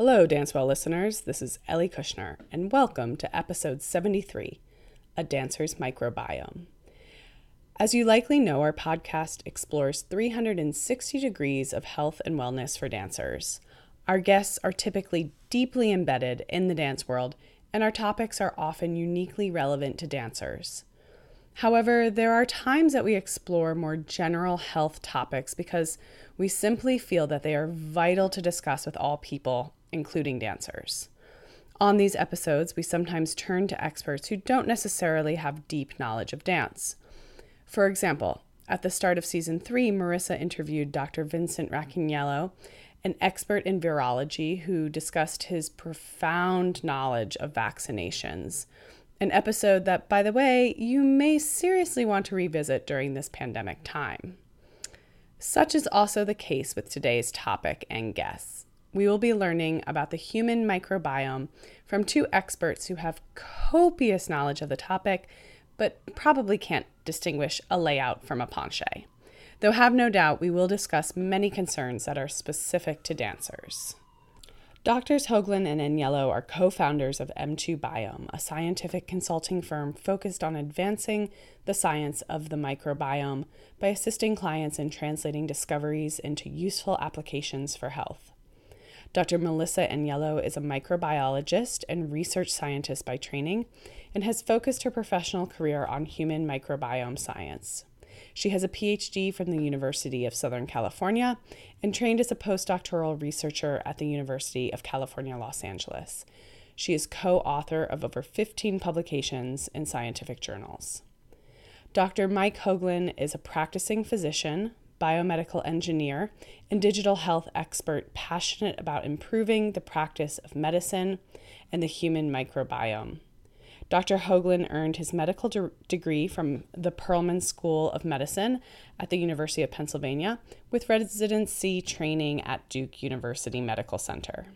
Hello, Dancewell listeners. This is Ellie Kusner, and welcome to episode 73 A Dancer's Microbiome. As you likely know, our podcast explores 360 degrees of health and wellness for dancers. Our guests are typically deeply embedded in the dance world, and our topics are often uniquely relevant to dancers. However, there are times that we explore more general health topics because we simply feel that they are vital to discuss with all people, including dancers. On these episodes, we sometimes turn to experts who don't necessarily have deep knowledge of dance. For example, at the start of season three, Marissa interviewed Dr. Vincent Racaniello, an expert in virology who discussed his profound knowledge of vaccinations. An episode that, by the way, you may seriously want to revisit during this pandemic time. Such is also the case with today's topic and guests. We will be learning about the human microbiome from two experts who have copious knowledge of the topic but probably can't distinguish a layout from a penché. Though have no doubt we will discuss many concerns that are specific to dancers. Doctors Hoagland and Agnello are co founders of M2 Biome, a scientific consulting firm focused on advancing the science of the microbiome by assisting clients in translating discoveries into useful applications for health. Dr. Melissa Agnello is a microbiologist and research scientist by training and has focused her professional career on human microbiome science. She has a PhD from the University of Southern California and trained as a postdoctoral researcher at the University of California, Los Angeles. She is co author of over 15 publications in scientific journals. Dr. Mike Hoagland is a practicing physician, biomedical engineer, and digital health expert passionate about improving the practice of medicine and the human microbiome. Dr. Hoagland earned his medical de- degree from the Perelman School of Medicine at the University of Pennsylvania, with residency training at Duke University Medical Center.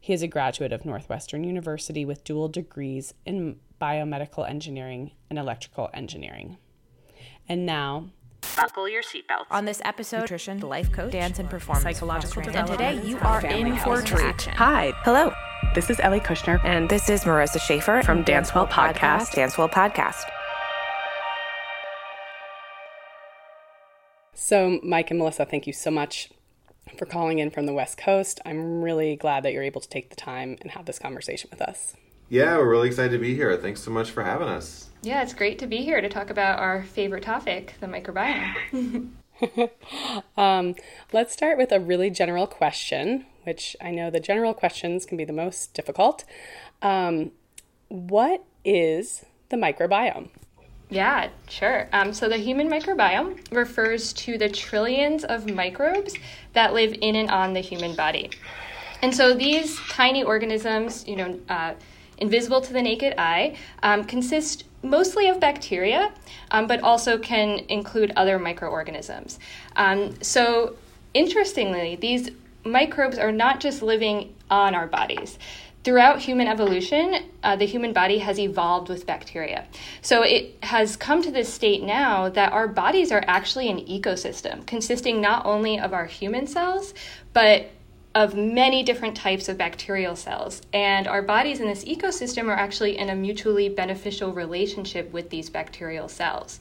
He is a graduate of Northwestern University with dual degrees in biomedical engineering and electrical engineering. And now, buckle your seatbelts. On this episode, nutrition, life coach, dance and performance, psychological development, and today you are in for a treat. Hi, Hello, this is Ellie Kusner, and this is Marissa Schaffer From Dancewell Podcast. Dancewell Podcast. So, Mike and Melissa, thank you so much for calling in from the West Coast. I'm really glad that you're able to take the time and have this conversation with us. Yeah, we're really excited to be here. Thanks so much for having us. Yeah, it's great to be here to talk about our favorite topic, the microbiome. Um, let's start with a really general question, which I know the general questions can be the most difficult. Um, what is the microbiome? yeah, sure. Um, so the human microbiome refers to the trillions of microbes that live in and on the human body. And so these tiny organisms, you know, uh, invisible to the naked eye, um, consist mostly of bacteria, um, but also can include other microorganisms. Um, so interestingly, these microbes are not just living on our bodies. Throughout human evolution, uh, the human body has evolved with bacteria. So it has come to this state now that our bodies are actually an ecosystem consisting not only of our human cells, but of many different types of bacterial cells. And our bodies in this ecosystem are actually in a mutually beneficial relationship with these bacterial cells.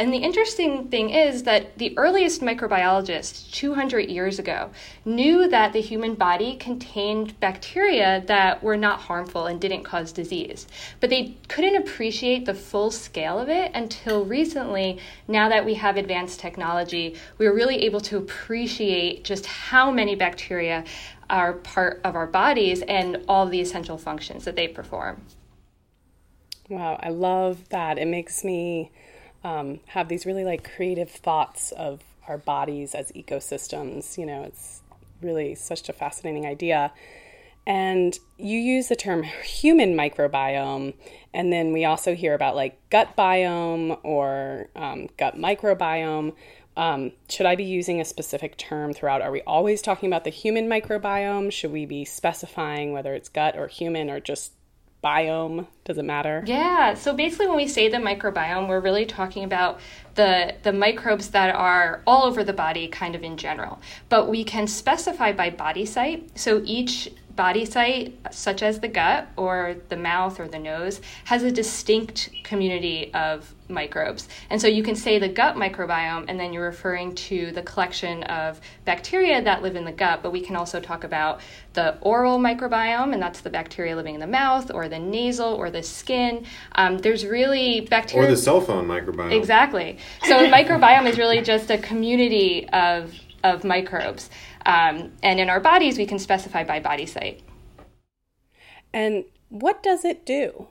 And the interesting thing is that the earliest microbiologists 200 years ago knew that the human body contained bacteria that were not harmful and didn't cause disease. But they couldn't appreciate the full scale of it until recently. Now that we have advanced technology, we are really able to appreciate just how many bacteria are part of our bodies and all the essential functions that they perform. Wow, I love that. It makes me um, have these really like creative thoughts of our bodies as ecosystems. You know, it's really such a fascinating idea. And you use the term human microbiome, and then we also hear about like gut biome or um, gut microbiome. Um, should I be using a specific term throughout? Are we always talking about the human microbiome? Should we be specifying whether it's gut or human or just biome? Does it matter? Yeah, so basically when we say the microbiome, we're really talking about the the microbes that are all over the body kind of in general. But we can specify by body site. So each body site, such as the gut or the mouth or the nose, has a distinct community of microbes. And so you can say the gut microbiome, and then you're referring to the collection of bacteria that live in the gut, but we can also talk about the oral microbiome, and that's the bacteria living in the mouth, or the nasal, or the skin. Um, there's really bacteria. Or the cell phone microbiome. Exactly. So the microbiome is really just a community of, of microbes. Um, and in our bodies, we can specify by body site. And what does it do?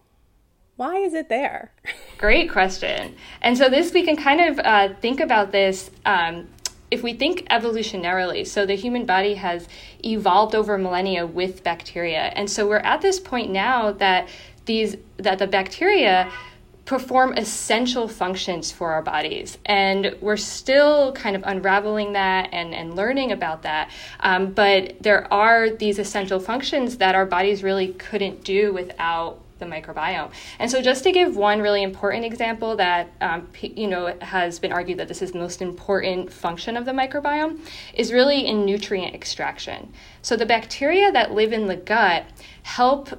Why is it there? Great question. And so this we can kind of uh, think about this. Um, if we think evolutionarily, so the human body has evolved over millennia with bacteria, and so we're at this point now that these that the bacteria perform essential functions for our bodies. And we're still kind of unraveling that and, and learning about that. Um, but there are these essential functions that our bodies really couldn't do without the microbiome. And so, just to give one really important example that um, you know has been argued that this is the most important function of the microbiome is really in nutrient extraction. So the bacteria that live in the gut help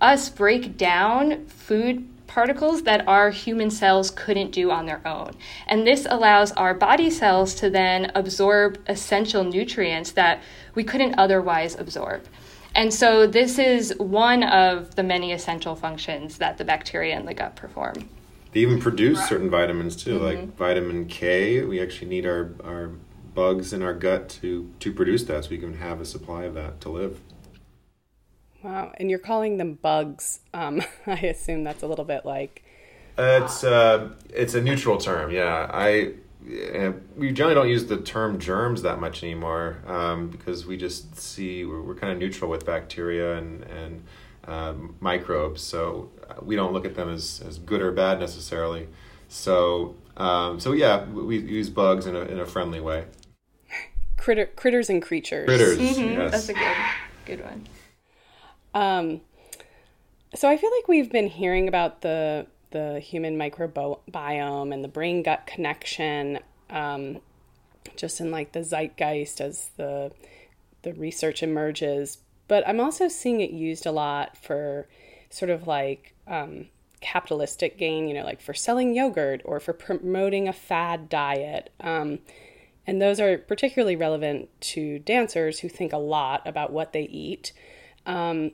us break down food particles that our human cells couldn't do on their own. And this allows our body cells to then absorb essential nutrients that we couldn't otherwise absorb. And so this is one of the many essential functions that the bacteria in the gut perform. They even produce certain vitamins too, mm-hmm. like vitamin K. We actually need our, our bugs in our gut to, to produce that so we can have a supply of that to live. Wow, and you're calling them bugs. Um, I assume that's a little bit like. Uh, it's uh, it's a neutral term. Yeah, I we generally don't use the term germs that much anymore um, because we just see we're, we're, kind of neutral with bacteria and and um, microbes, so uh, we don't look at them as, as good or bad necessarily. So um, so yeah, we use bugs in a in a friendly way. Critter, critters and creatures. Critters. Mm-hmm. Yes. That's a good good one. Um, so I feel like we've been hearing about the the human microbiome and the brain gut connection, um, just in like the zeitgeist as the the research emerges. But I'm also seeing it used a lot for sort of like um, capitalistic gain, you know, like for selling yogurt or for promoting a fad diet. Um, and those are particularly relevant to dancers who think a lot about what they eat. Um,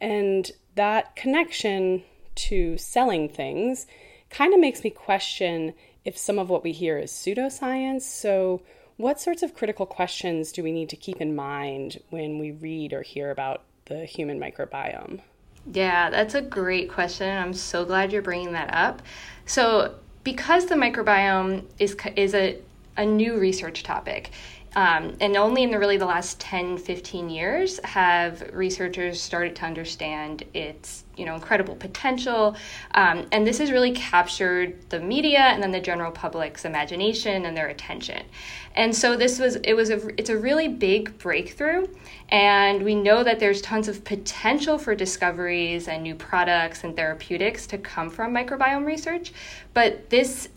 and that connection to selling things kind of makes me question if some of what we hear is pseudoscience. So, what sorts of critical questions do we need to keep in mind when we read or hear about the human microbiome? Yeah, that's a great question. I'm so glad you're bringing that up. So, because the microbiome is is a a new research topic, um, and only in the really the last 10, 15 years have researchers started to understand its you know incredible potential. Um, and this has really captured the media and then the general public's imagination and their attention. And so this was it was a it's a really big breakthrough. And we know that there's tons of potential for discoveries and new products and therapeutics to come from microbiome research. But this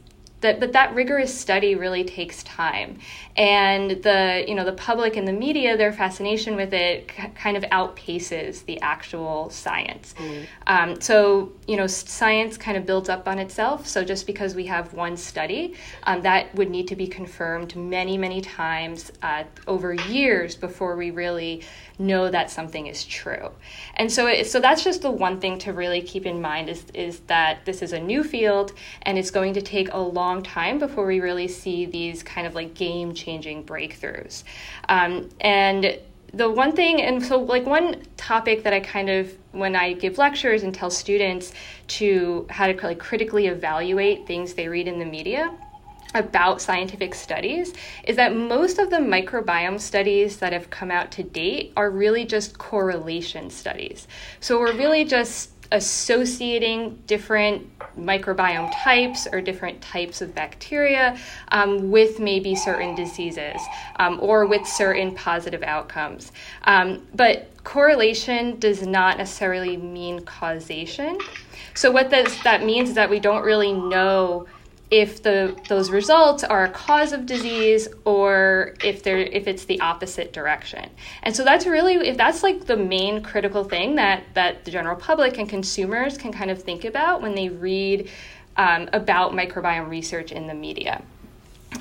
that, but that rigorous study really takes time. And the you know the public and the media their fascination with it c- kind of outpaces the actual science. Mm. um, so you know science kind of builds up on itself. So just because we have one study um, that would need to be confirmed many many times uh, over years before we really know that something is true. And so it, so that's just the one thing to really keep in mind is is that this is a new field and it's going to take a long time before we really see these kind of like game changing breakthroughs. Um, and the one thing and so like one topic that i kind of when i give lectures and tell students to how to like critically evaluate things they read in the media about scientific studies is that most of the microbiome studies that have come out to date are really just correlation studies. So we're really just associating different microbiome types or different types of bacteria um, with maybe certain diseases um, or with certain positive outcomes. Um, but correlation does not necessarily mean causation. So, what this, that means is that we don't really know if the those results are a cause of disease or if they're if it's the opposite direction. And so that's really if that's like the main critical thing that that the general public and consumers can kind of think about when they read um, about microbiome research in the media.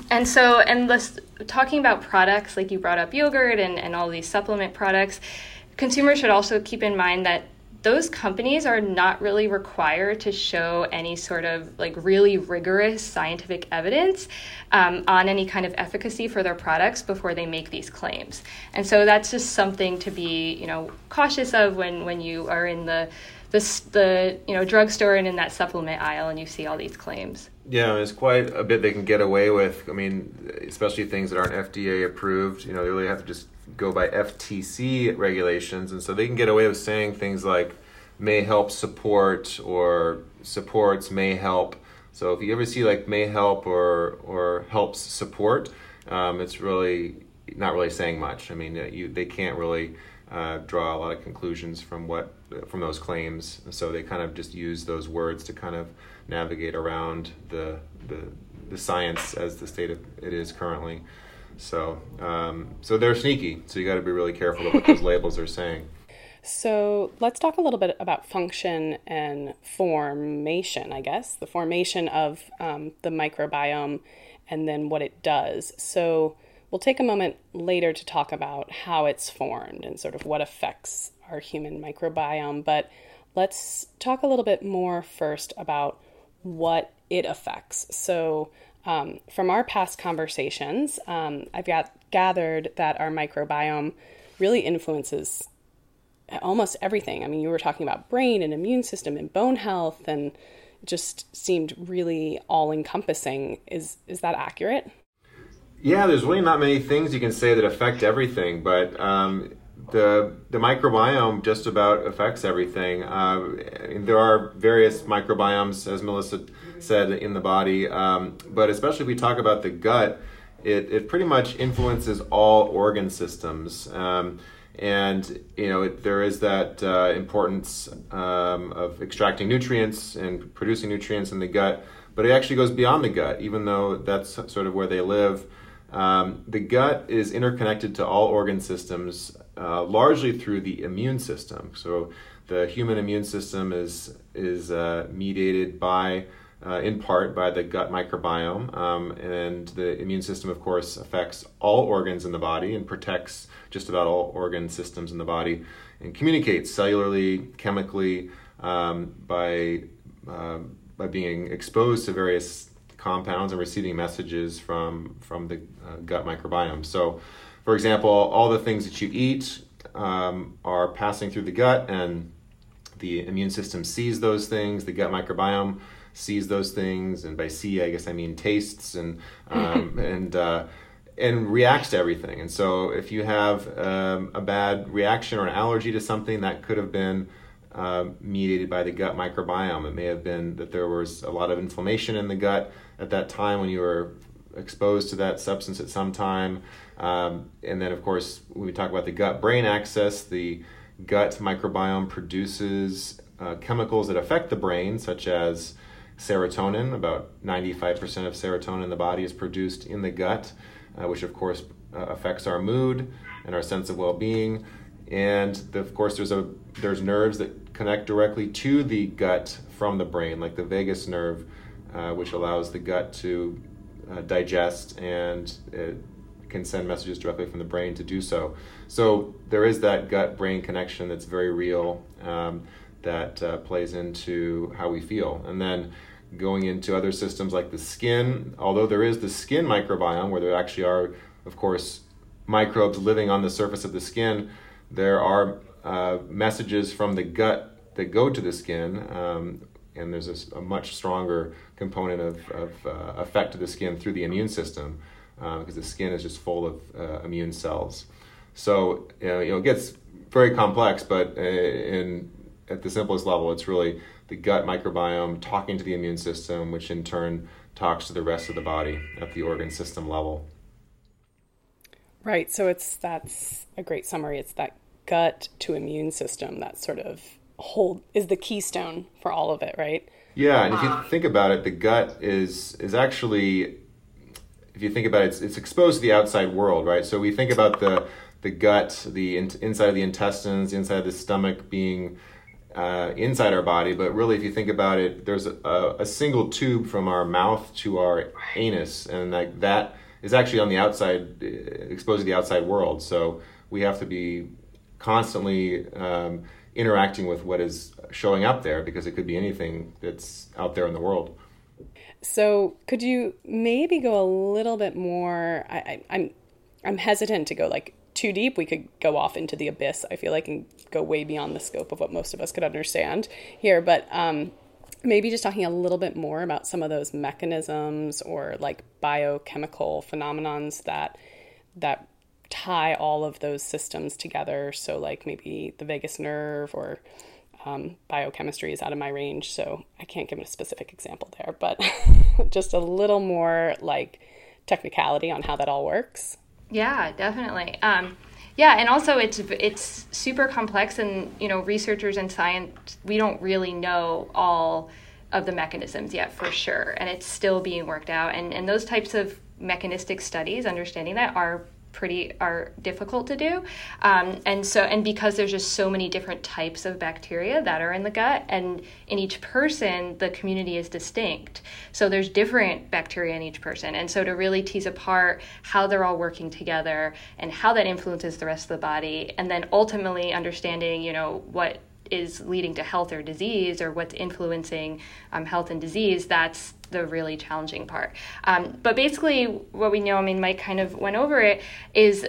And so, and this, talking about products, like you brought up yogurt and, and all these supplement products, consumers should also keep in mind that those companies are not really required to show any sort of like really rigorous scientific evidence um, on any kind of efficacy for their products before they make these claims. And so that's just something to be, you know, cautious of when when you are in the the, the you know drugstore and in that supplement aisle and you see all these claims. Yeah, there's quite a bit they can get away with. I mean, especially things that aren't FDA approved. You know, they really have to just go by FTC regulations, and so they can get away with saying things like may help support or supports may help. So if you ever see like may help or or helps support, um, it's really not really saying much. I mean, you they can't really uh, draw a lot of conclusions from what from those claims. So they kind of just use those words to kind of navigate around the the, the science as the state of it is currently. So um, so they're sneaky. So you got to be really careful of what those labels are saying. So let's talk a little bit about function and formation, I guess, the formation of um, the microbiome and then what it does. So we'll take a moment later to talk about how it's formed and sort of what affects our human microbiome. But let's talk a little bit more first about what it affects. So, um, from our past conversations, um, I've got gathered that our microbiome really influences almost everything. I mean, you were talking about brain and immune system and bone health, and it just seemed really all encompassing. Is is that accurate? Yeah, there's really not many things you can say that affect everything, but um, the the microbiome just about affects everything. Uh, there are various microbiomes, as Melissa said, in the body, um, but especially if we talk about the gut, it, it pretty much influences all organ systems. Um, and you know it, there is that uh, importance um, of extracting nutrients and producing nutrients in the gut but it actually goes beyond the gut even though that's sort of where they live um, the gut is interconnected to all organ systems uh, largely through the immune system so the human immune system is is uh, mediated by uh, in part by the gut microbiome um, and the immune system of course affects all organs in the body and protects just about all organ systems in the body and communicates cellularly, chemically, um, by, uh, by being exposed to various compounds and receiving messages from, from the uh, gut microbiome. So, for example, all the things that you eat um, are passing through the gut, and the immune system sees those things, the gut microbiome sees those things, and by see, I guess I mean tastes and, um, and uh, and reacts to everything. And so, if you have um, a bad reaction or an allergy to something, that could have been uh, mediated by the gut microbiome. It may have been that there was a lot of inflammation in the gut at that time when you were exposed to that substance at some time. Um, and then, of course, when we talk about the gut brain axis, the gut microbiome produces uh, chemicals that affect the brain, such as serotonin. About 95% of serotonin in the body is produced in the gut uh, which of course uh, affects our mood and our sense of well-being. And the, of course, there's a there's nerves that connect directly to the gut from the brain, like the vagus nerve, uh, which allows the gut to uh, digest and can send messages directly from the brain to do so. So there is that gut-brain connection that's very real um, that uh, plays into how we feel, and then going into other systems like the skin, although there is the skin microbiome where there actually are, of course, microbes living on the surface of the skin, there are uh, messages from the gut that go to the skin, um, and there's a, a, much stronger component of, of uh, effect to the skin through the immune system because uh, the skin is just full of uh, immune cells. So you know, it gets very complex, but uh, in at the simplest level, it's really the gut microbiome talking to the immune system, which in turn talks to the rest of the body at the organ system level. Right. So it's that's a great summary. It's that gut to immune system that sort of hold is the keystone for all of it, right? Yeah, and if you think about it, the gut is is actually, if you think about it, it's, it's exposed to the outside world, right? So we think about the the gut, the in, inside of the intestines, the inside of the stomach being uh, inside our body, but really, if you think about it, there's a, a, single tube from our mouth to our anus, and like that is actually on the outside, uh, exposed to the outside world. So we have to be constantly um, interacting with what is showing up there because it could be anything that's out there in the world. So, could you maybe go a little bit more? I, I, I'm I'm hesitant to go like too deep. We could go off into the abyss. I feel like and go way beyond the scope of what most of us could understand here. But um, maybe just talking a little bit more about some of those mechanisms or like biochemical phenomenons that that tie all of those systems together. So, like maybe the vagus nerve or um, biochemistry is out of my range, so I can't give a specific example there, but just a little more like technicality on how that all works. Yeah, definitely. Um, yeah, and also it's it's super complex, and you know, researchers and science we don't really know all of the mechanisms yet for sure, and it's still being worked out. And and those types of mechanistic studies, understanding that, are pretty are difficult to do. Um, and so and because there's just so many different types of bacteria that are in the gut and in each person the community is distinct. So there's different bacteria in each person. And so to really tease apart how they're all working together and how that influences the rest of the body and then ultimately understanding you know what is leading to health or disease or what's influencing um, health and disease that's the really challenging part. Um, but basically, what we know, I mean, Mike kind of went over it, is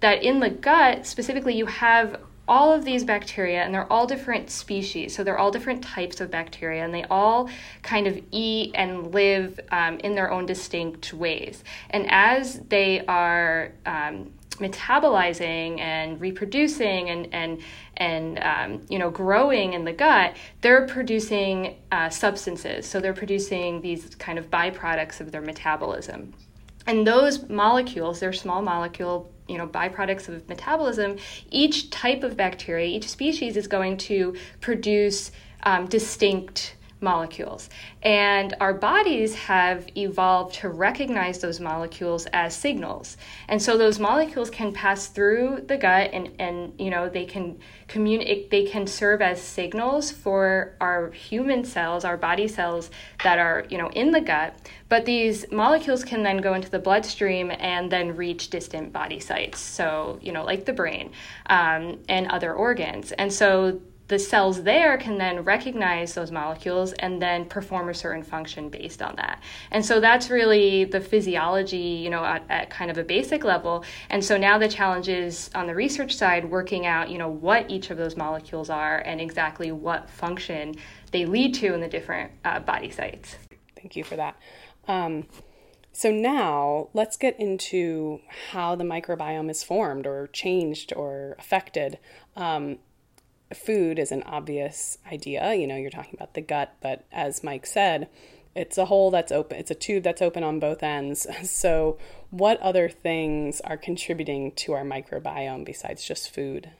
that in the gut, specifically, you have all of these bacteria, and they're all different species. So they're all different types of bacteria, and they all kind of eat and live um, in their own distinct ways. And as they are um, metabolizing and reproducing and and and um, you know growing in the gut, they're producing uh, substances. So they're producing these kind of byproducts of their metabolism, and those molecules, they're small molecule you know byproducts of metabolism. Each type of bacteria, each species is going to produce um, distinct molecules. And our bodies have evolved to recognize those molecules as signals. And so those molecules can pass through the gut and, and you know, they can communicate, they can serve as signals for our human cells, our body cells that are, you know, in the gut. But these molecules can then go into the bloodstream and then reach distant body sites. So, you know, like the brain um, and other organs. And so the cells there can then recognize those molecules and then perform a certain function based on that. And so that's really the physiology, you know, at, at, kind of a basic level. And so now the challenge is on the research side, working out, you know, what each of those molecules are and exactly what function they lead to in the different uh, body sites. Thank you for that. Um, so now let's get into how the microbiome is formed or changed or affected. Um, food is an obvious idea. You know, you're talking about the gut, but as Mike said, it's a hole that's open, it's a tube that's open on both ends. So, what other things are contributing to our microbiome besides just food?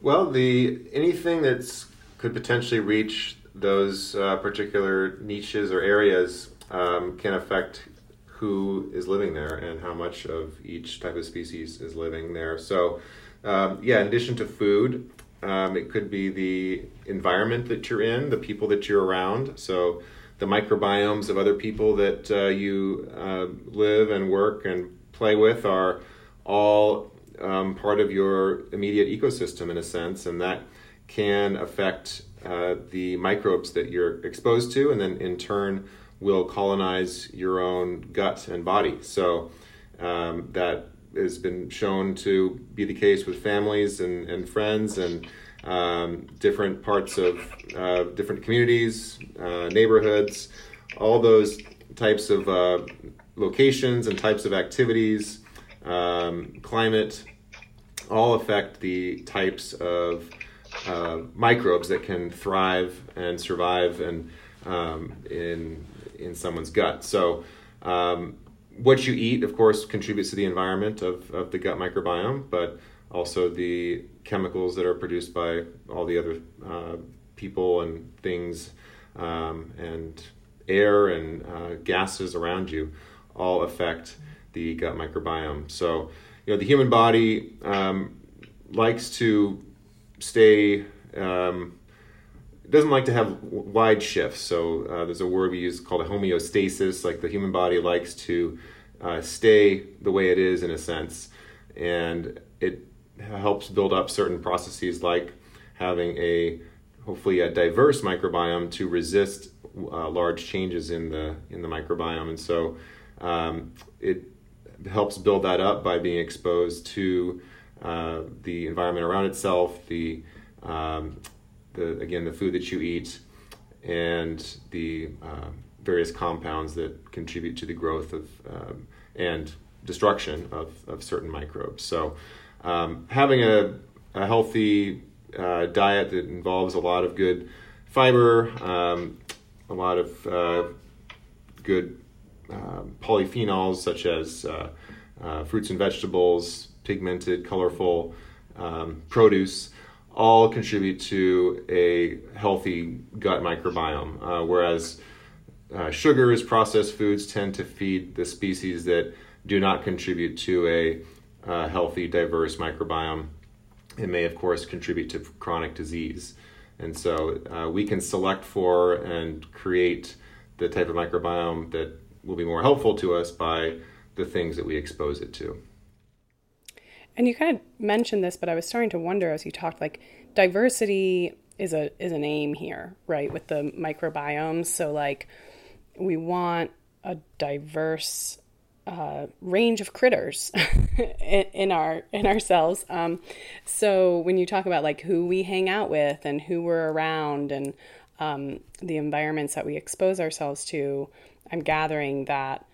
Well, the anything that's could potentially reach those uh, particular niches or areas um, can affect who is living there and how much of each type of species is living there. So, um, yeah, in addition to food, um, it could be the environment that you're in, the people that you're around. So, the microbiomes of other people that uh, you uh, live and work and play with are all um, part of your immediate ecosystem in a sense, and that can affect uh, the microbes that you're exposed to, and then in turn will colonize your own gut and body. So, um, that has been shown to be the case with families and, and friends and um, different parts of uh, different communities, uh, neighborhoods, all those types of uh, locations and types of activities, um, climate, all affect the types of uh, microbes that can thrive and survive and um, in in someone's gut. So um, what you eat, of course, contributes to the environment of, of the gut microbiome, but also the chemicals that are produced by all the other uh, people and things um, and air and uh, gases around you all affect the gut microbiome. So, you know, the human body um, likes to stay. Um, doesn't like to have wide shifts. So uh, there's a word we use called a homeostasis. Like the human body likes to uh, stay the way it is in a sense, and it helps build up certain processes like having a hopefully a diverse microbiome to resist uh, large changes in the in the microbiome, and so um, it helps build that up by being exposed to uh, the environment around itself, the um, the again the food that you eat, and the uh, various compounds that contribute to the growth of um, and destruction of, of certain microbes. So um, having a, a healthy uh, diet that involves a lot of good fiber, um, a lot of uh, good um, polyphenols such as uh, uh, fruits and vegetables, pigmented, colorful um, produce, all contribute to a healthy gut microbiome. Uh, whereas uh, sugars, processed foods tend to feed the species that do not contribute to a uh, healthy, diverse microbiome. It may, of course, contribute to chronic disease. And so uh, we can select for and create the type of microbiome that will be more helpful to us by the things that we expose it to. And you kind of mentioned this, but I was starting to wonder as you talked like diversity is a is an aim here, right? With the microbiome. So like we want a diverse uh, range of critters in, in, our in ourselves. Um, so when you talk about like who we hang out with and who we're around and um, the environments that we expose ourselves to, I'm gathering that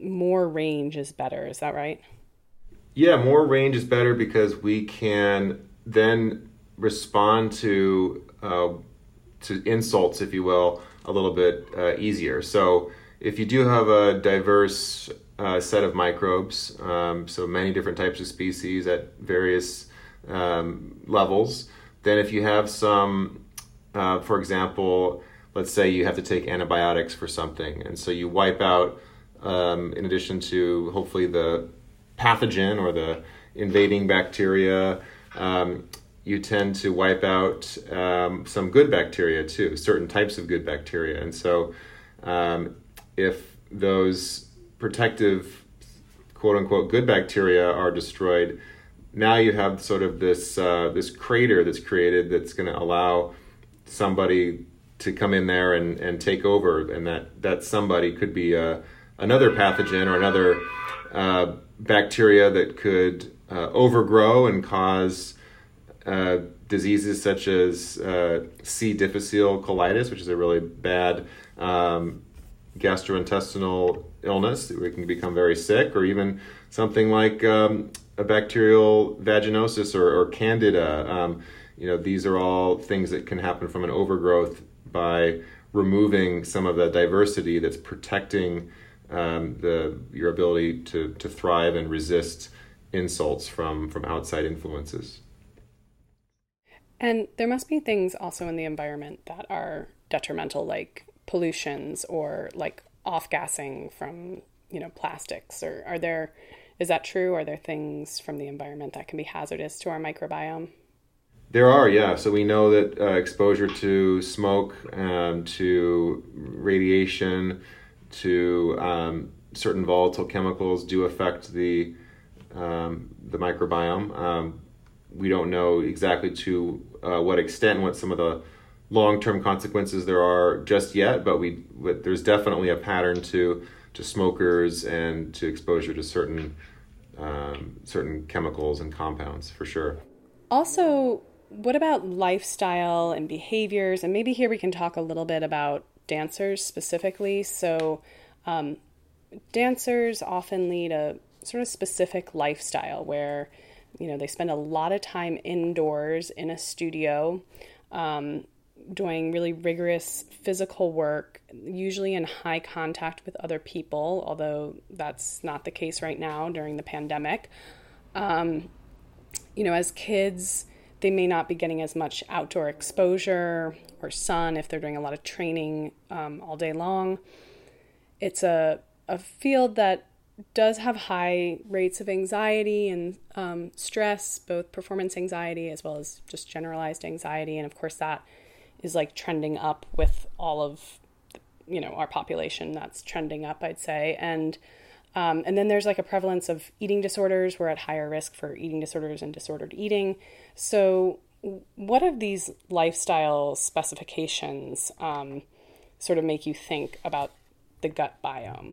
more range is better. Is that right? Yeah, more range is better because we can then respond to uh, to insults, if you will, a little bit uh, easier. So if you do have a diverse uh, set of microbes, um, so many different types of species at various um, levels, then if you have some, uh, for example, let's say you have to take antibiotics for something, and so you wipe out, um, in addition to hopefully the pathogen or the invading bacteria, um, you tend to wipe out um, some good bacteria too, certain types of good bacteria. And so, um, if those protective, quote unquote, good bacteria are destroyed, now you have sort of this uh, this crater that's created that's going to allow somebody to come in there and, and take over, and that that somebody could be uh, another pathogen or another uh, bacteria that could uh, overgrow and cause uh, diseases such as uh, C. difficile colitis, which is a really bad um, gastrointestinal illness We can become very sick, or even something like um, a bacterial vaginosis or, or candida. Um, you know, these are all things that can happen from an overgrowth by removing some of the diversity that's protecting um, the your ability to, to thrive and resist insults from from outside influences. And there must be things also in the environment that are detrimental, like pollutions or like off gassing from, you know, plastics. Or are there, is that true? Are there things from the environment that can be hazardous to our microbiome? There are, yeah. So we know that uh, exposure to smoke, um, to radiation, to um, certain volatile chemicals do affect the um, the microbiome. Um, we don't know exactly to uh, what extent, and what some of the long-term consequences there are just yet, but we but there's definitely a pattern to to smokers and to exposure to certain um, certain chemicals and compounds for sure. Also, what about lifestyle and behaviors? And maybe here we can talk a little bit about dancers specifically. So, um, dancers often lead a sort of specific lifestyle where you know they spend a lot of time indoors in a studio um, doing really rigorous physical work usually in high contact with other people although that's not the case right now during the pandemic um, you know as kids they may not be getting as much outdoor exposure or sun if they're doing a lot of training um, all day long. It's a, a field that does have high rates of anxiety and um, stress, both performance anxiety as well as just generalized anxiety. And of course, that is like trending up with all of you know our population. That's trending up, I'd say. And um, and then there's like a prevalence of eating disorders. We're at higher risk for eating disorders and disordered eating. So, what of these lifestyle specifications um, sort of make you think about the gut biome?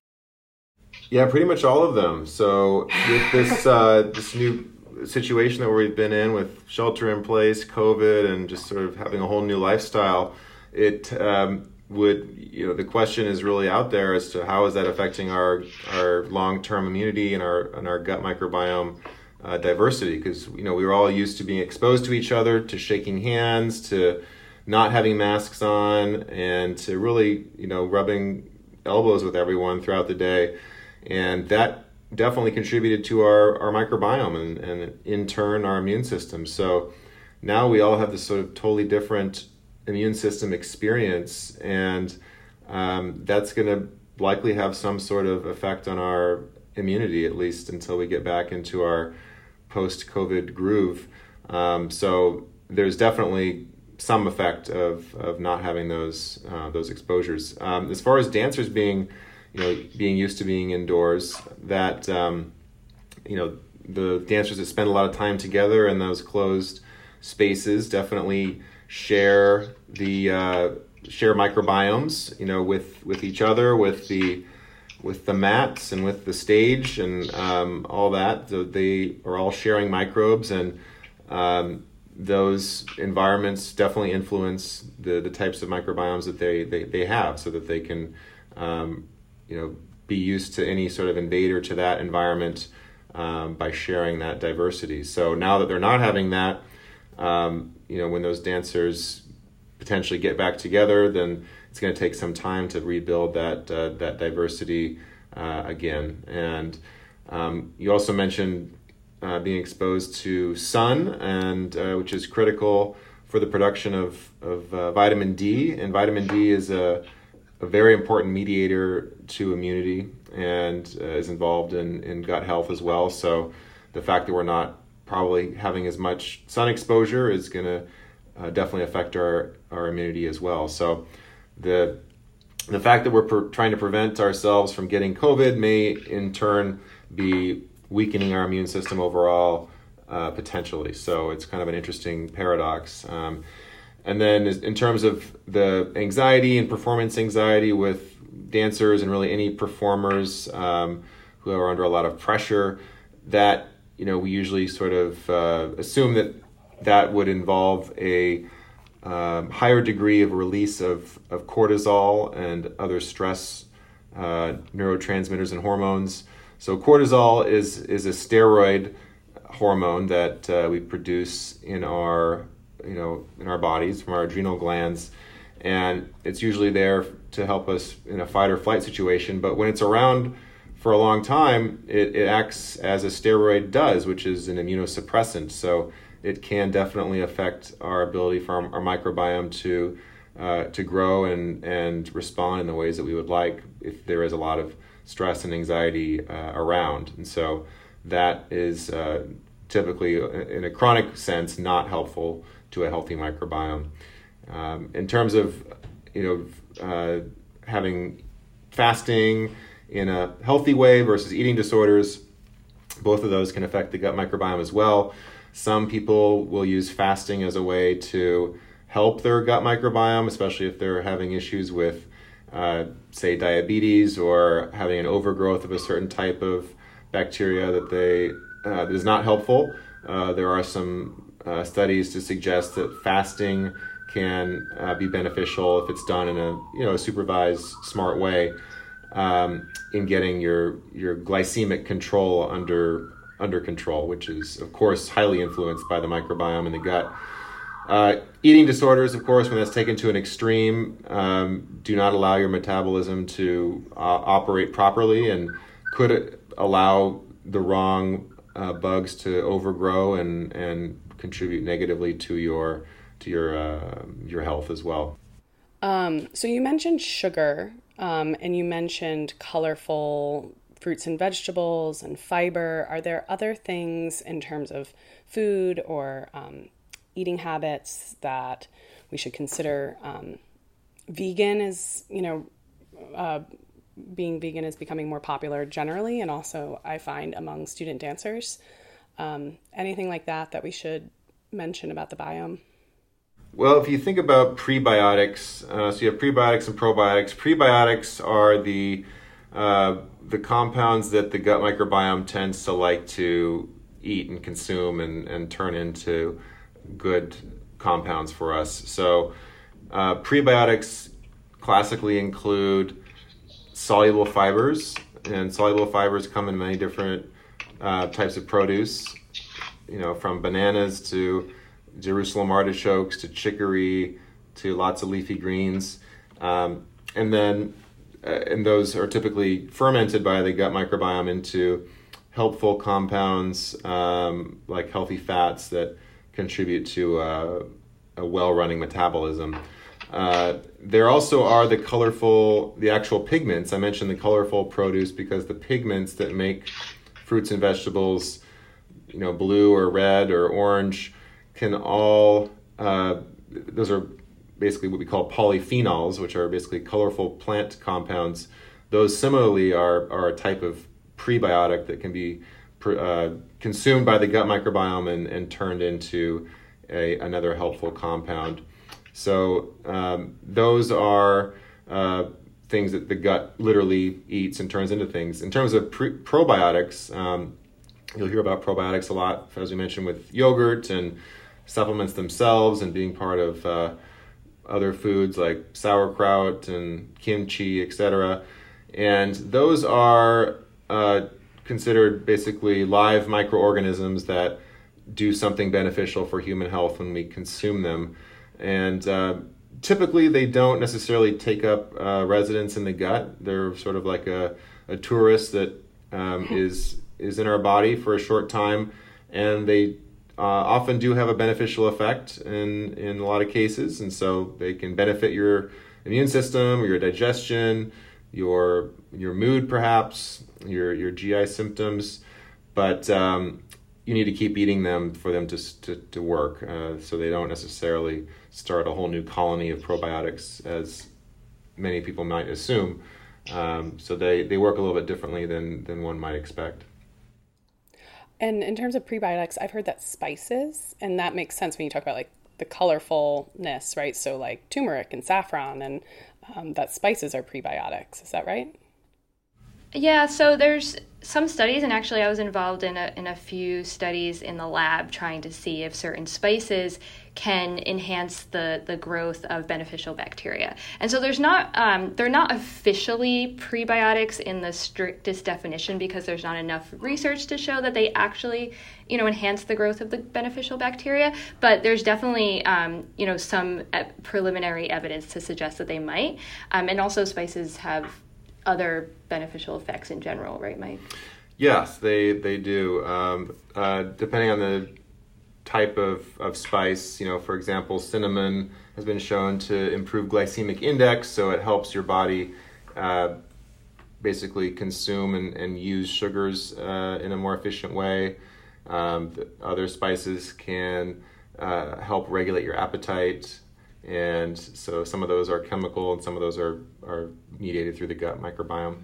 Yeah, pretty much all of them. So with this uh, this new situation that we've been in with shelter in place, COVID, and just sort of having a whole new lifestyle, it um, would you know the question is really out there as to how is that affecting our our long term immunity and our and our gut microbiome uh, diversity because you know we were all used to being exposed to each other, to shaking hands, to not having masks on, and to really you know rubbing elbows with everyone throughout the day and that definitely contributed to our, our microbiome and, and in turn our immune system. So now we all have this sort of totally different immune system experience, and um, that's going to likely have some sort of effect on our immunity, at least until we get back into our post COVID groove. Um, so there's definitely some effect of, of not having those uh, those exposures. Um, as far as dancers being you know, being used to being indoors, that um, you know the dancers that spend a lot of time together in those closed spaces definitely share the uh, share microbiomes, you know, with with each other, with the with the mats and with the stage and um, all that. So they are all sharing microbes, and um, those environments definitely influence the the types of microbiomes that they they, they have, so that they can um, you know be used to any sort of invader to that environment um, by sharing that diversity. So now that they're not having that, um, you know, when those dancers potentially get back together, then it's going to take some time to rebuild that uh, that diversity uh, again. And um, you also mentioned uh, being exposed to sun, and uh, which is critical for the production of of uh, vitamin D. And vitamin D is a a very important mediator to immunity and uh, is involved in, in gut health as well. So the fact that we're not probably having as much sun exposure is going to uh, definitely affect our, our immunity as well. So the the fact that we're per- trying to prevent ourselves from getting COVID may in turn be weakening our immune system overall uh, potentially. So it's kind of an interesting paradox. Um, and then in terms of the anxiety and performance anxiety with dancers and really any performers um, who are under a lot of pressure, that you know we usually sort of uh, assume that that would involve a um, higher degree of release of, of cortisol and other stress uh, neurotransmitters and hormones. So cortisol is is a steroid hormone that uh, we produce in our you know in our bodies from our adrenal glands. And it's usually there to help us in a fight or flight situation. But when it's around for a long time it, it acts as a steroid does which is an immunosuppressant. So it can definitely affect our ability for our, our microbiome to uh, to grow and and respond in the ways that we would like if there is a lot of stress and anxiety uh, around and so that is uh, typically in a chronic sense not helpful to a healthy microbiome. Um, in terms of you know uh, having fasting in a healthy way versus eating disorders, both of those can affect the gut microbiome as well. Some people will use fasting as a way to help their gut microbiome, especially if they're having issues with, uh, say, diabetes or having an overgrowth of a certain type of bacteria that they uh, that is not helpful. Uh, there are some uh, studies to suggest that fasting can uh, be beneficial if it's done in a you know a supervised, smart way um, in getting your your glycemic control under under control, which is of course highly influenced by the microbiome in the gut. Uh, eating disorders, of course, when that's taken to an extreme, um, do not allow your metabolism to uh, operate properly and could allow the wrong uh, bugs to overgrow and and contribute negatively to your to your uh, your health as well. Um, so you mentioned sugar, um, and you mentioned colorful fruits and vegetables and fiber. Are there other things in terms of food or um, eating habits that we should consider? Um, vegan is, you know, uh, being vegan is becoming more popular generally, and also I find among student dancers. Um, anything like that that we should mention about the biome? Well, if you think about prebiotics, uh, so you have prebiotics and probiotics. Prebiotics are the uh, the compounds that the gut microbiome tends to like to eat and consume and, and turn into good compounds for us. So, uh, prebiotics classically include soluble fibers, and soluble fibers come in many different uh, types of produce, you know, from bananas to Jerusalem artichokes to chicory to lots of leafy greens. Um, and then, and those are typically fermented by the gut microbiome into helpful compounds um, like healthy fats that contribute to uh, a well running metabolism. Uh, there also are the colorful, the actual pigments. I mentioned the colorful produce because the pigments that make fruits and vegetables, you know, blue or red or orange, can all uh, those are basically what we call polyphenols, which are basically colorful plant compounds. Those similarly are are a type of prebiotic that can be uh, consumed by the gut microbiome and, and turned into a, another helpful compound. So um, those are uh, things that the gut literally eats and turns into things. In terms of pre- probiotics, um, you'll hear about probiotics a lot, as we mentioned, with yogurt and supplements themselves and being part of uh, other foods like sauerkraut and kimchi, etc. And those are uh, considered basically live microorganisms that do something beneficial for human health when we consume them. And uh, typically, they don't necessarily take up uh, residence in the gut. They're sort of like a, a tourist that um, is is in our body for a short time, and they uh, often do have a beneficial effect in, in a lot of cases. And so they can benefit your immune system, your digestion, your, your mood, perhaps, your, your GI symptoms. But um, you need to keep eating them for them to, to, to work. Uh, so they don't necessarily start a whole new colony of probiotics, as many people might assume. Um, so they, they work a little bit differently than, than one might expect. And in terms of prebiotics, I've heard that spices, and that makes sense when you talk about like the colorfulness, right? So like turmeric and saffron, and um, that spices are prebiotics. Is that right? Yeah, so there's some studies, and actually, I was involved in a, in a few studies in the lab trying to see if certain spices can enhance the, the growth of beneficial bacteria. And so there's not um, they're not officially prebiotics in the strictest definition because there's not enough research to show that they actually you know enhance the growth of the beneficial bacteria. But there's definitely um, you know some preliminary evidence to suggest that they might. Um, and also spices have other beneficial effects in general, right, Mike? Yes, they they do. Um, uh, depending on the type of, of spice, you know, for example, cinnamon has been shown to improve glycemic index, so it helps your body uh, basically consume and, and use sugars uh, in a more efficient way. Um, other spices can uh, help regulate your appetite and so some of those are chemical and some of those are, are mediated through the gut microbiome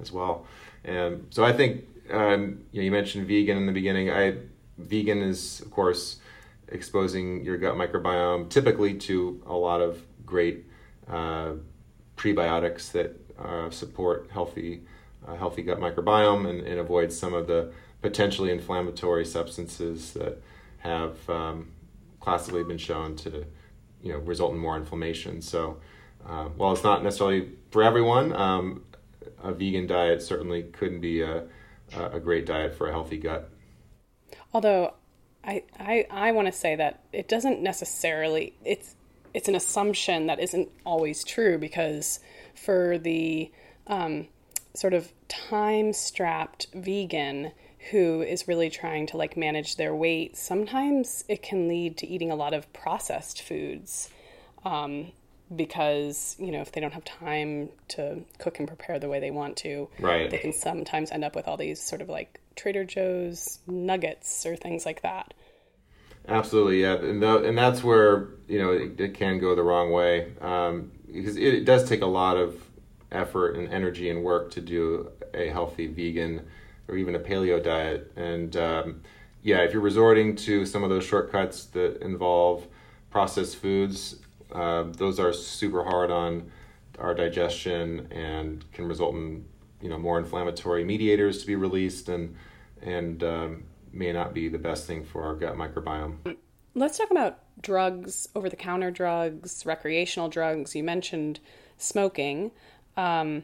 as well. And so i think um, you, know, you mentioned vegan in the beginning. I vegan is of course exposing your gut microbiome typically to a lot of great uh, prebiotics that uh, support healthy uh, healthy gut microbiome and, and avoid some of the potentially inflammatory substances that have um, classically been shown to you know result in more inflammation. So uh, while it's not necessarily for everyone, um, a vegan diet certainly couldn't be a, a great diet for a healthy gut. Although I I, I want to say that it doesn't necessarily it's it's an assumption that isn't always true because for the um, sort of time strapped vegan who is really trying to like manage their weight, sometimes it can lead to eating a lot of processed foods. Um, because you know if they don't have time to cook and prepare the way they want to Right. they can sometimes end up with all these sort of like trader joe's nuggets or things like that Absolutely, yeah, and and that's where you know it, it can go the wrong way um, because it, it does take a lot of effort and energy and work to do a healthy vegan or even a paleo diet, and um, yeah, if you're resorting to some of those shortcuts that involve processed foods, uh, those are super hard on our digestion and can result in you know more inflammatory mediators to be released and and um, may not be the best thing for our gut microbiome. let's talk about drugs over the counter drugs recreational drugs. You mentioned smoking. Um,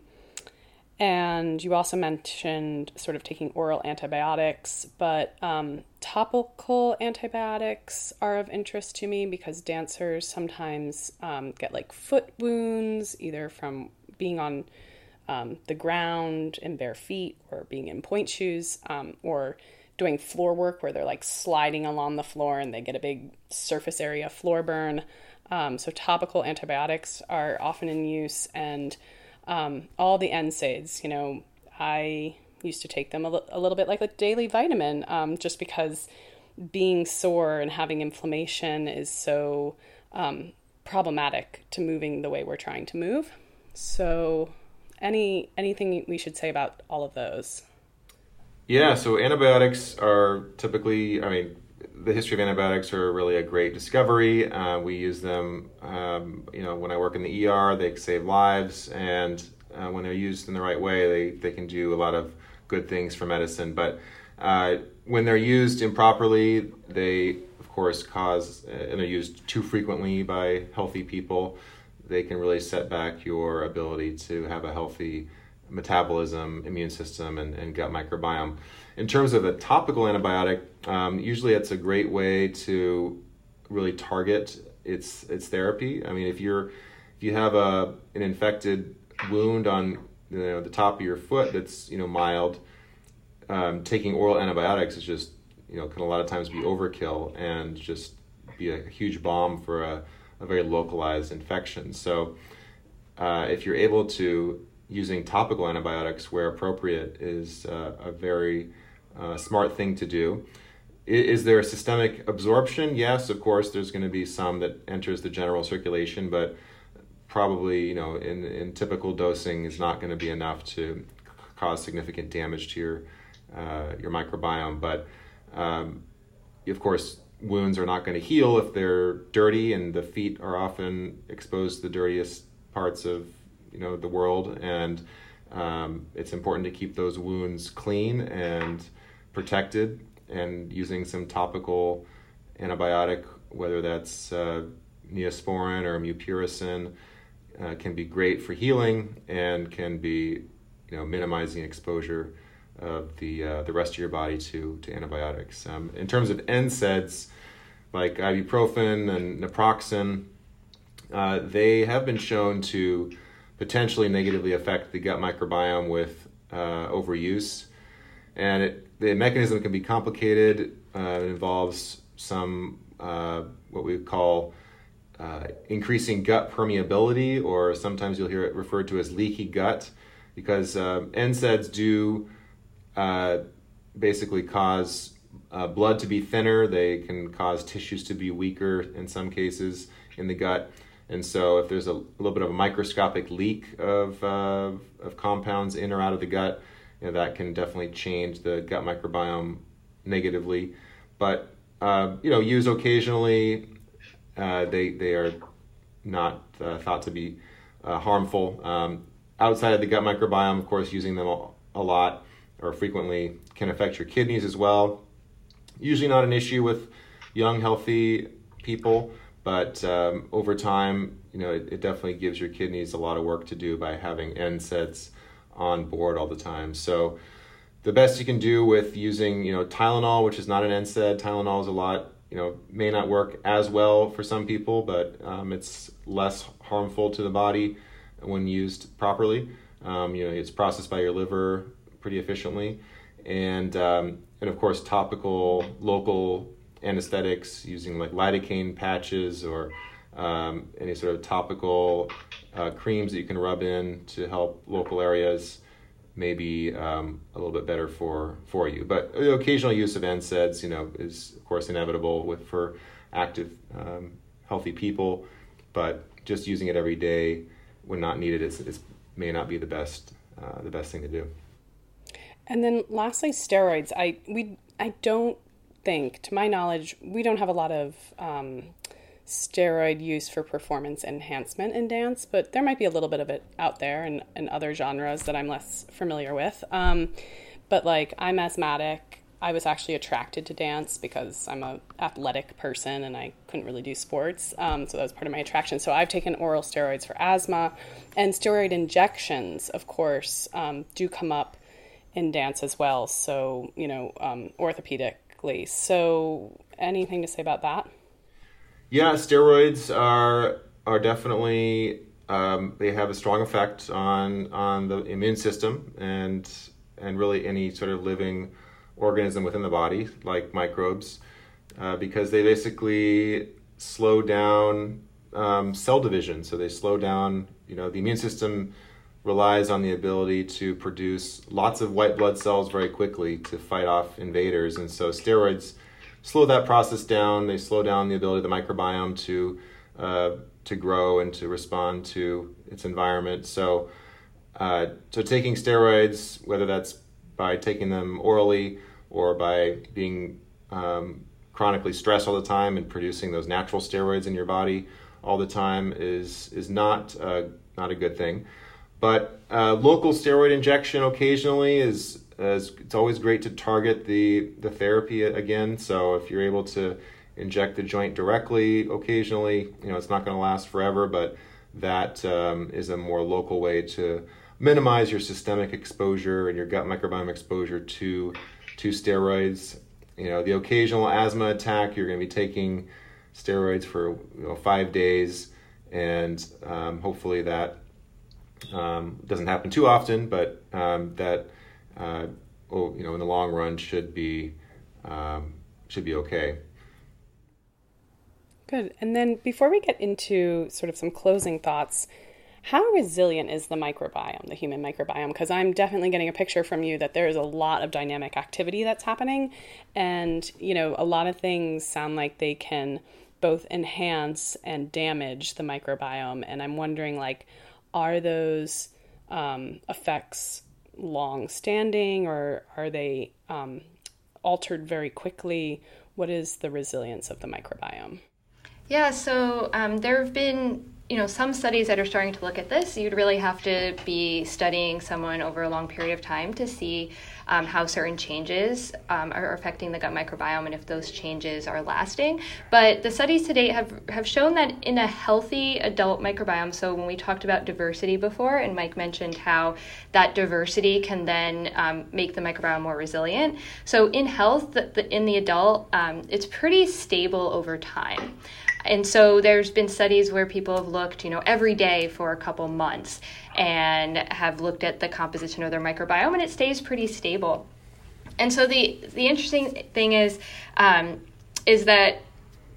and you also mentioned sort of taking oral antibiotics but um, topical antibiotics are of interest to me because dancers sometimes um, get like foot wounds either from being on um, the ground in bare feet or being in pointe shoes um, or doing floor work where they're like sliding along the floor and they get a big surface area floor burn. Um, so topical antibiotics are often in use and um, all the NSAIDs, you know, I used to take them a, little bit like a daily vitamin um, just because being sore and having inflammation is so um, problematic to moving the way we're trying to move. So, any anything we should say about all of those? Yeah, so antibiotics are typically, I mean, the history of antibiotics are really a great discovery. Uh, we use them, um, you know, when I work in the ER, they save lives, and uh, when they're used in the right way, they, they can do a lot of good things for medicine. But uh, when they're used improperly, they, of course, cause, uh, and they're used too frequently by healthy people, they can really set back your ability to have a healthy metabolism, immune system, and, and gut microbiome. In terms of a topical antibiotic, um, usually it's a great way to really target its its therapy. I mean, if you're if you have a an infected wound on you know the top of your foot that's you know mild, um, taking oral antibiotics is just you know can a lot of times be overkill and just be a huge bomb for a, a very localized infection. So uh, if you're able to using topical antibiotics where appropriate is uh, a very uh, smart thing to do. I- Is there a systemic absorption? Yes, of course. There's going to be some that enters the general circulation, but probably you know in in typical dosing is not going to be enough to cause significant damage to your uh, your microbiome. But um, of course, wounds are not going to heal if they're dirty, and the feet are often exposed to the dirtiest parts of you know the world, and um, it's important to keep those wounds clean and protected. And using some topical antibiotic, whether that's uh, neosporin or mupirocin, uh, can be great for healing and can be you know minimizing exposure of the uh, the rest of your body to to antibiotics. Um, in terms of NSAIDs, like ibuprofen and naproxen, uh, they have been shown to potentially negatively affect the gut microbiome with uh, overuse, and it, the mechanism can be complicated. Uh, it involves some uh, what we call uh, increasing gut permeability, or sometimes you'll hear it referred to as leaky gut, because uh, NSAIDs do uh, basically cause uh, blood to be thinner. They can cause tissues to be weaker in some cases in the gut. And so, if there's a, little bit of a microscopic leak of, of compounds in or out of the gut, you know, that can definitely change the gut microbiome negatively. But uh, you know, used occasionally, uh, they they are not uh, thought to be uh, harmful. Um, outside of the gut microbiome, of course, using them a, lot or frequently can affect your kidneys as well. Usually not an issue with young, healthy people, but um, over time, you know, it, it, definitely gives your kidneys a lot of work to do by having NSAIDs on board all the time. So the best you can do with using, you know, Tylenol, which is not an NSAID, Tylenol is a lot, you know, may not work as well for some people, but um, it's less harmful to the body when used properly. Um, you know, it's processed by your liver pretty efficiently. and um, and of course topical local anesthetics using like lidocaine patches or um, any sort of topical uh, creams that you can rub in to help local areas may be um, a little bit better for for you. But the occasional use of NSAIDs, you know, is of course inevitable with for active, um, healthy people. But just using it every day when not needed is, is may not be the best uh, the best thing to do. And then lastly, steroids. I we I don't think, to my knowledge, we don't have a lot of um, steroid use for performance enhancement in dance, but there might be a little bit of it out there in, in other genres that I'm less familiar with. Um, but like, I'm asthmatic. I was actually attracted to dance because I'm a athletic person and I couldn't really do sports. Um, so that was part of my attraction. So I've taken oral steroids for asthma, and steroid injections, of course, um, do come up in dance as well. So you know, um, orthopedically. So anything to say about that? Yeah, steroids are are definitely um, they have a strong effect on on the immune system and and really any sort of living organism within the body, like microbes, uh, because they basically slow down um, cell division. So they slow down. You know, the immune system relies on the ability to produce lots of white blood cells very quickly to fight off invaders, and so steroids slow that process down. They slow down the ability of the microbiome to uh, to grow and to respond to its environment. So, uh, so taking steroids, whether that's by taking them orally or by being um, chronically stressed all the time and producing those natural steroids in your body all the time, is is not uh, not a good thing. But uh, local steroid injection occasionally is as it's always great to target the the therapy again. So if you're able to inject the joint directly occasionally, you know it's not going to last forever, but that um, is a more local way to minimize your systemic exposure and your gut microbiome exposure to to steroids. You know, the occasional asthma attack, you're going to be taking steroids for you know, five days, and um, hopefully that um, doesn't happen too often, but um, that uh, oh, you know, in the long run should be um, should be okay. Good. And then before we get into sort of some closing thoughts, how resilient is the microbiome, the human microbiome? Because I'm definitely getting a picture from you that there is a lot of dynamic activity that's happening, and you know, a lot of things sound like they can both enhance and damage the microbiome. And I'm wondering, like, are those um, effects long standing or are they um, altered very quickly? What is the resilience of the microbiome? Yeah, so um, there have been you know some studies that are starting to look at this. You'd really have to be studying someone over a long period of time to see um, how certain changes um, are affecting the gut microbiome and if those changes are lasting. But the studies to date have, have shown that in a healthy adult microbiome, so when we talked about diversity before, and Mike mentioned how that diversity can then um, make the microbiome more resilient. So in health, the, the, in the adult, um, it's pretty stable over time. And so there's been studies where people have looked, you know, every day for a couple months and have looked at the composition of their microbiome, and it stays pretty stable. And so the the interesting thing is um, is that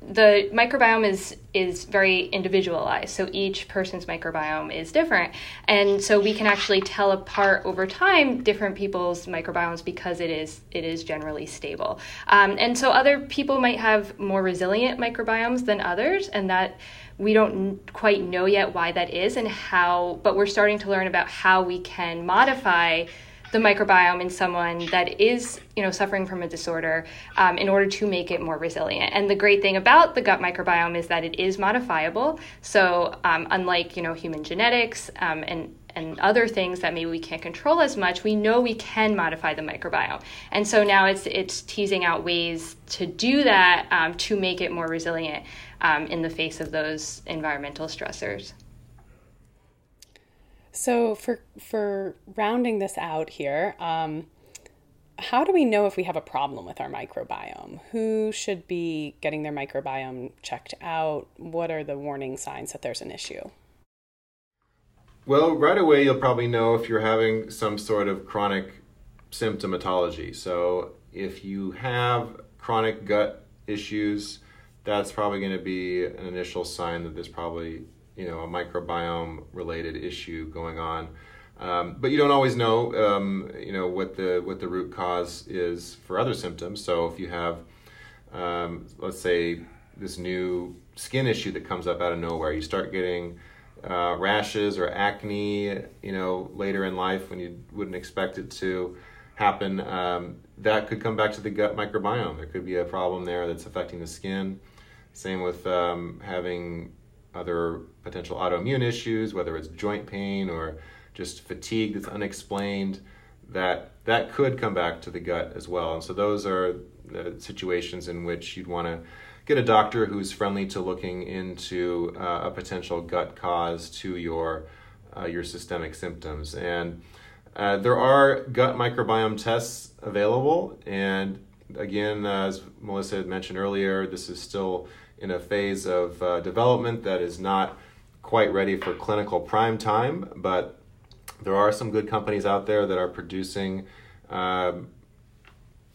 the microbiome is is very individualized. So each person's microbiome is different. And so we can actually tell apart over time different people's microbiomes because it is it is generally stable. Um, and so other people might have more resilient microbiomes than others and that we don't quite know yet why that is and how but we're starting to learn about how we can modify the microbiome in someone that is you know suffering from a disorder um, in order to make it more resilient and the great thing about the gut microbiome is that it is modifiable so um, unlike you know human genetics um, and and other things that maybe we can't control as much, we know we can modify the microbiome. And so now it's it's teasing out ways to do that um, to make it more resilient um, in the face of those environmental stressors. So for for rounding this out here, um, how do we know if we have a problem with our microbiome? Who should be getting their microbiome checked out? What are the warning signs that there's an issue? Well, right away you'll probably know if you're having some sort of chronic symptomatology. So if you have chronic gut issues, that's probably going to be an initial sign that there's probably you know a microbiome related issue going on. Um, but you don't always know, um, you know, what the what the root cause is for other symptoms. So if you have, um, let's say, this new skin issue that comes up out of nowhere, you start getting uh, rashes or acne, you know, later in life when you wouldn't expect it to happen. Um, that could come back to the gut microbiome. There could be a problem there that's affecting the skin. Same with um, having other potential autoimmune issues, whether it's joint pain or just fatigue that's unexplained, that that could come back to the gut as well. And so those are the situations in which you'd want to get a doctor who's friendly to looking into uh, a potential gut cause to your uh, your systemic symptoms. And uh, there are gut microbiome tests available, and again, as Melissa had mentioned earlier, this is still in a phase of uh, development that is not quite ready for clinical prime time, but there are some good companies out there that are producing um,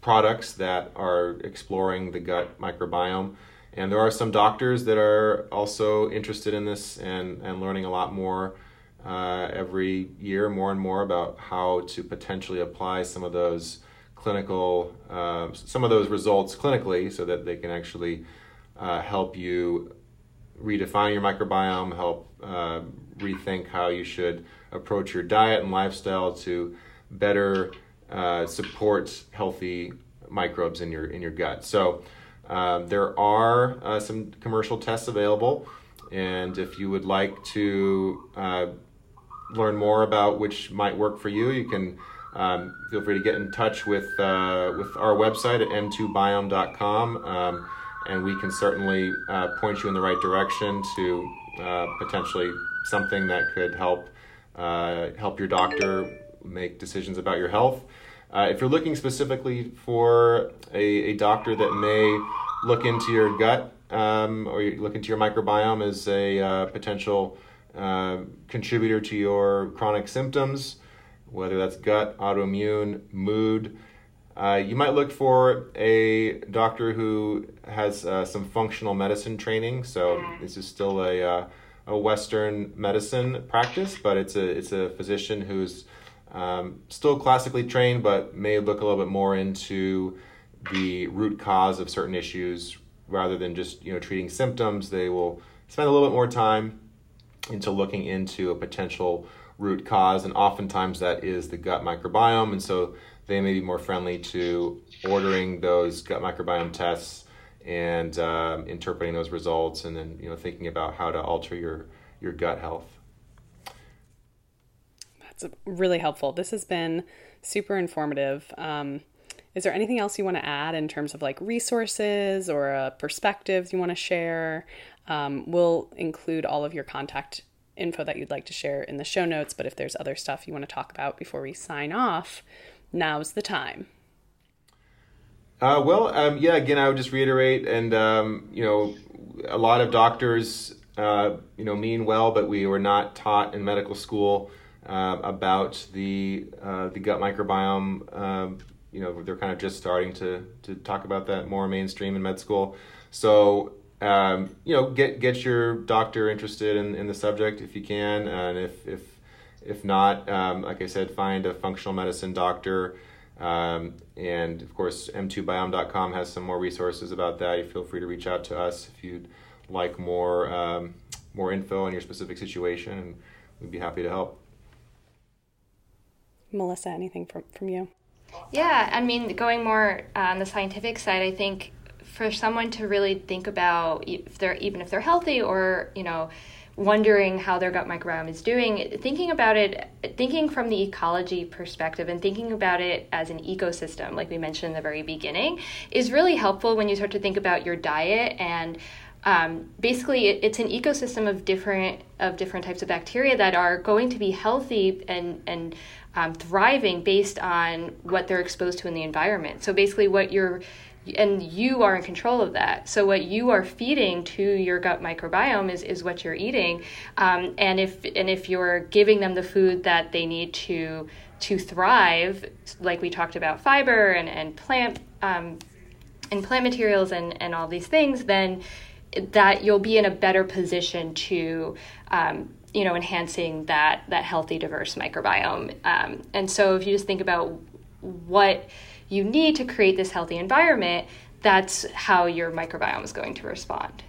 products that are exploring the gut microbiome. And there are some doctors that are also interested in this and, and learning a lot more uh, every year, more and more about how to potentially apply some of those clinical, uh, some of those results clinically so that they can actually uh, help you redefine your microbiome, help uh, rethink how you should approach your diet and lifestyle to better uh, support healthy microbes in your in your gut. So um, there are uh, some commercial tests available, and if you would like to uh, learn more about which might work for you, you can. Um, feel free to get in touch with uh, with our website at m2biome.com, um, and we can certainly uh, point you in the right direction to uh, potentially something that could help uh, help your doctor make decisions about your health. Uh, if you're looking specifically for a, a doctor that may look into your gut um, or you look into your microbiome as a uh, potential uh, contributor to your chronic symptoms, whether that's gut, autoimmune, mood, uh, you might look for a doctor who has uh, some functional medicine training. So this is still a uh, a Western medicine practice, but it's a it's a physician who's um, still classically trained, but may look a little bit more into the root cause of certain issues rather than just you know treating symptoms. They will spend a little bit more time into looking into a potential root cause, and oftentimes that is the gut microbiome, and so they may be more friendly to ordering those gut microbiome tests and um, interpreting those results, and then you know thinking about how to alter your your gut health. That's really helpful. This has been super informative. Um, is there anything else you want to add in terms of like resources or uh, perspectives you want to share? Um, we'll include all of your contact info that you'd like to share in the show notes, but if there's other stuff you want to talk about before we sign off, now's the time. Uh, well, um, yeah. Again, I would just reiterate, and um, you know, a lot of doctors, uh, you know, mean well, but we were not taught in medical school uh, about the uh, the gut microbiome. Um, you know, they're kind of just starting to to talk about that more mainstream in med school. So, um, you know, get get your doctor interested in, in the subject if you can, and if if if not, um, like I said, find a functional medicine doctor. Um, and of course, m2biome.com has some more resources about that. You feel free to reach out to us if you'd like more um, more info on your specific situation, and we'd be happy to help. Melissa, anything from from you? Yeah, I mean, going more on the scientific side, I think for someone to really think about if they're even if they're healthy or you know wondering how their gut microbiome is doing, thinking about it, thinking from the ecology perspective and thinking about it as an ecosystem, like we mentioned in the very beginning, is really helpful when you start to think about your diet and um, basically it's an ecosystem of different of different types of bacteria that are going to be healthy and and um, thriving based on what they're exposed to in the environment. So basically, what you're and you are in control of that. So what you are feeding to your gut microbiome is, is what you're eating, um, and if and if you're giving them the food that they need to to thrive, like we talked about fiber and and plant um, and plant materials and and all these things, then that you'll be in a better position to um, you know enhancing that that healthy diverse microbiome um, and so if you just think about what you need to create this healthy environment, that's how your microbiome is going to respond.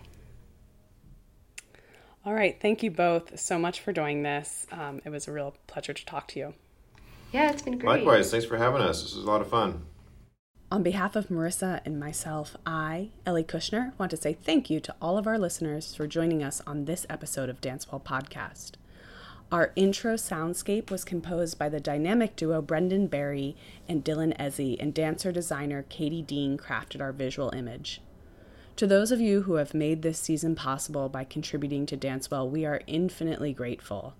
All right. Thank you both so much for doing this. Um, it was a real pleasure to talk to you. Yeah, it's been great. Likewise. Thanks for having us. This was a lot of fun. On behalf of Marissa and myself, I, Ellie Kusner, want to say thank you to all of our listeners for joining us on this episode of Dancewell Podcast. Our intro soundscape was composed by the dynamic duo Brendan Barry and Dylan Ezzy, and dancer designer Katie Dean crafted our visual image. To those of you who have made this season possible by contributing to Dancewell, we are infinitely grateful.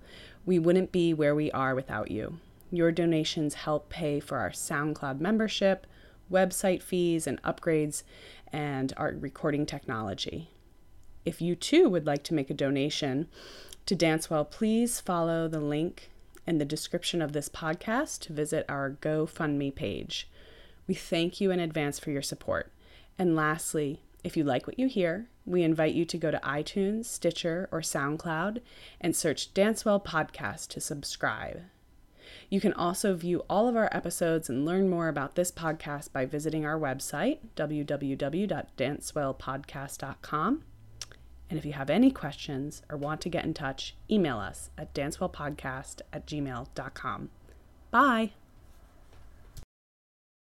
We wouldn't be where we are without you. Your donations help pay for our SoundCloud membership, website fees and upgrades, and our recording technology. If you too would like to make a donation, to dance well, please follow the link in the description of this podcast to visit our GoFundMe page. We thank you in advance for your support. And lastly, if you like what you hear, we invite you to go to iTunes, Stitcher, or SoundCloud and search Dancewell Podcast to subscribe. You can also view all of our episodes and learn more about this podcast by visiting our website, www.dancewellpodcast.com. And if you have any questions or want to get in touch, email us at dancewellpodcast at gmail.com. Bye.